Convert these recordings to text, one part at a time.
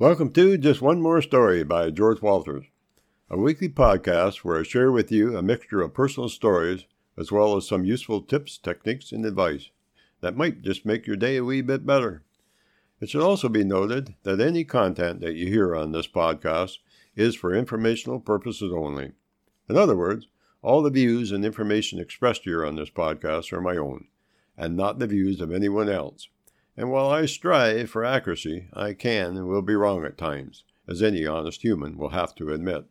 Welcome to Just One More Story by George Walters, a weekly podcast where I share with you a mixture of personal stories as well as some useful tips, techniques, and advice that might just make your day a wee bit better. It should also be noted that any content that you hear on this podcast is for informational purposes only. In other words, all the views and information expressed here on this podcast are my own, and not the views of anyone else. And while I strive for accuracy, I can and will be wrong at times, as any honest human will have to admit.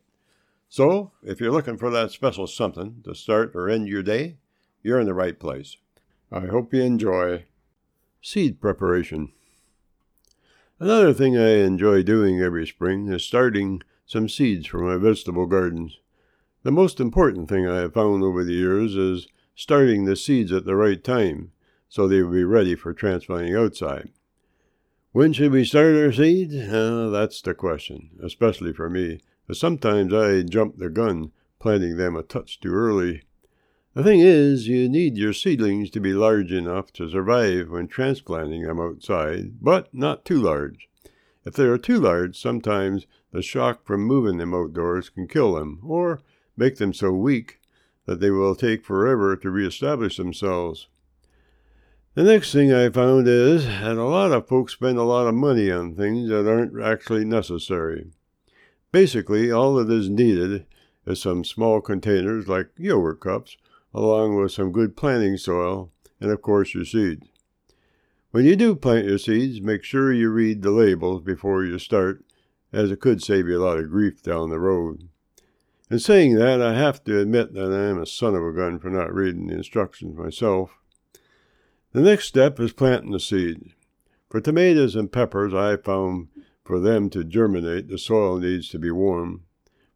So, if you're looking for that special something to start or end your day, you're in the right place. I hope you enjoy seed preparation. Another thing I enjoy doing every spring is starting some seeds for my vegetable gardens. The most important thing I have found over the years is starting the seeds at the right time so they will be ready for transplanting outside. When should we start our seeds? Uh, that's the question, especially for me, as sometimes I jump the gun planting them a touch too early. The thing is, you need your seedlings to be large enough to survive when transplanting them outside, but not too large. If they are too large, sometimes the shock from moving them outdoors can kill them, or make them so weak that they will take forever to reestablish themselves. The next thing I found is that a lot of folks spend a lot of money on things that aren't actually necessary. Basically, all that is needed is some small containers like yogurt cups, along with some good planting soil, and of course your seeds. When you do plant your seeds, make sure you read the labels before you start, as it could save you a lot of grief down the road. In saying that, I have to admit that I am a son of a gun for not reading the instructions myself. The next step is planting the seed. For tomatoes and peppers, I found for them to germinate, the soil needs to be warm.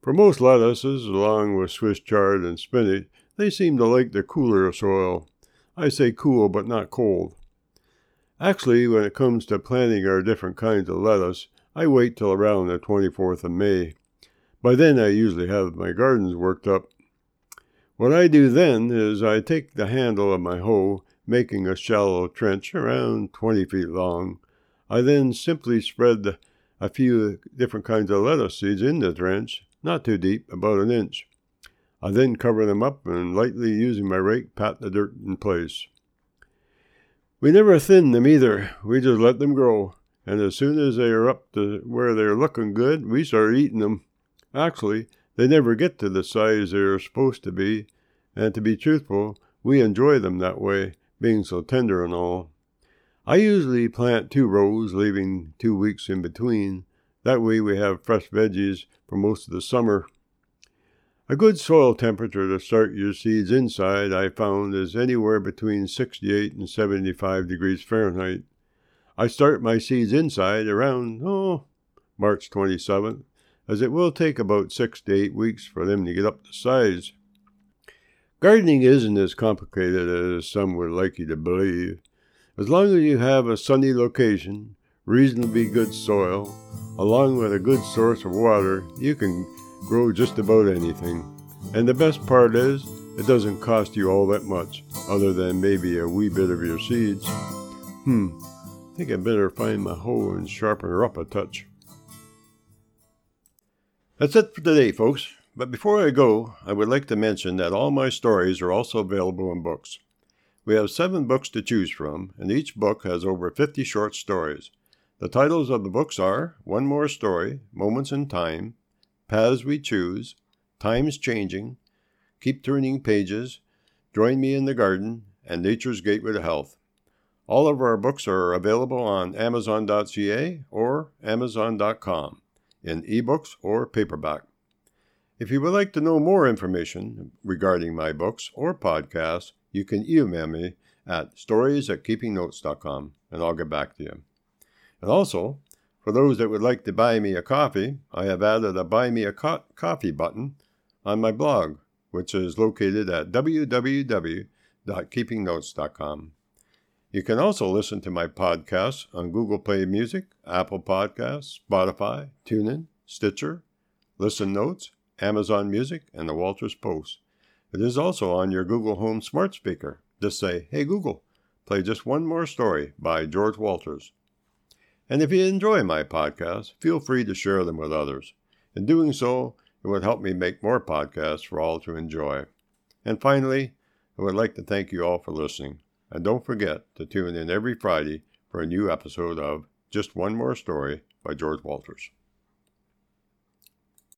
For most lettuces, along with Swiss chard and spinach, they seem to like the cooler soil. I say cool, but not cold. Actually, when it comes to planting our different kinds of lettuce, I wait till around the 24th of May. By then, I usually have my gardens worked up. What I do then is I take the handle of my hoe making a shallow trench around 20 feet long. I then simply spread a few different kinds of lettuce seeds in the trench, not too deep, about an inch. I then cover them up and lightly using my rake pat the dirt in place. We never thin them either, we just let them grow, and as soon as they are up to where they're looking good, we start eating them. Actually, they never get to the size they are supposed to be, and to be truthful, we enjoy them that way being so tender and all. I usually plant two rows, leaving two weeks in between. That way we have fresh veggies for most of the summer. A good soil temperature to start your seeds inside, I found, is anywhere between 68 and 75 degrees Fahrenheit. I start my seeds inside around, oh, March 27th, as it will take about six to eight weeks for them to get up to size. Gardening isn't as complicated as some would like you to believe. As long as you have a sunny location, reasonably good soil, along with a good source of water, you can grow just about anything. And the best part is, it doesn't cost you all that much, other than maybe a wee bit of your seeds. Hmm, I think I better find my hoe and sharpen her up a touch. That's it for today, folks. But before I go, I would like to mention that all my stories are also available in books. We have seven books to choose from, and each book has over 50 short stories. The titles of the books are One More Story, Moments in Time, Paths We Choose, Times Changing, Keep Turning Pages, Join Me in the Garden, and Nature's Gateway to Health. All of our books are available on Amazon.ca or Amazon.com in ebooks or paperback. If you would like to know more information regarding my books or podcasts, you can email me at stories at keepingnotes.com and I'll get back to you. And also, for those that would like to buy me a coffee, I have added a Buy Me a Co- Coffee button on my blog, which is located at www.keepingnotes.com. You can also listen to my podcasts on Google Play Music, Apple Podcasts, Spotify, TuneIn, Stitcher, Listen Notes, Amazon Music, and the Walters Post. It is also on your Google Home smart speaker. Just say, Hey Google, play just one more story by George Walters. And if you enjoy my podcasts, feel free to share them with others. In doing so, it would help me make more podcasts for all to enjoy. And finally, I would like to thank you all for listening. And don't forget to tune in every Friday for a new episode of Just One More Story by George Walters.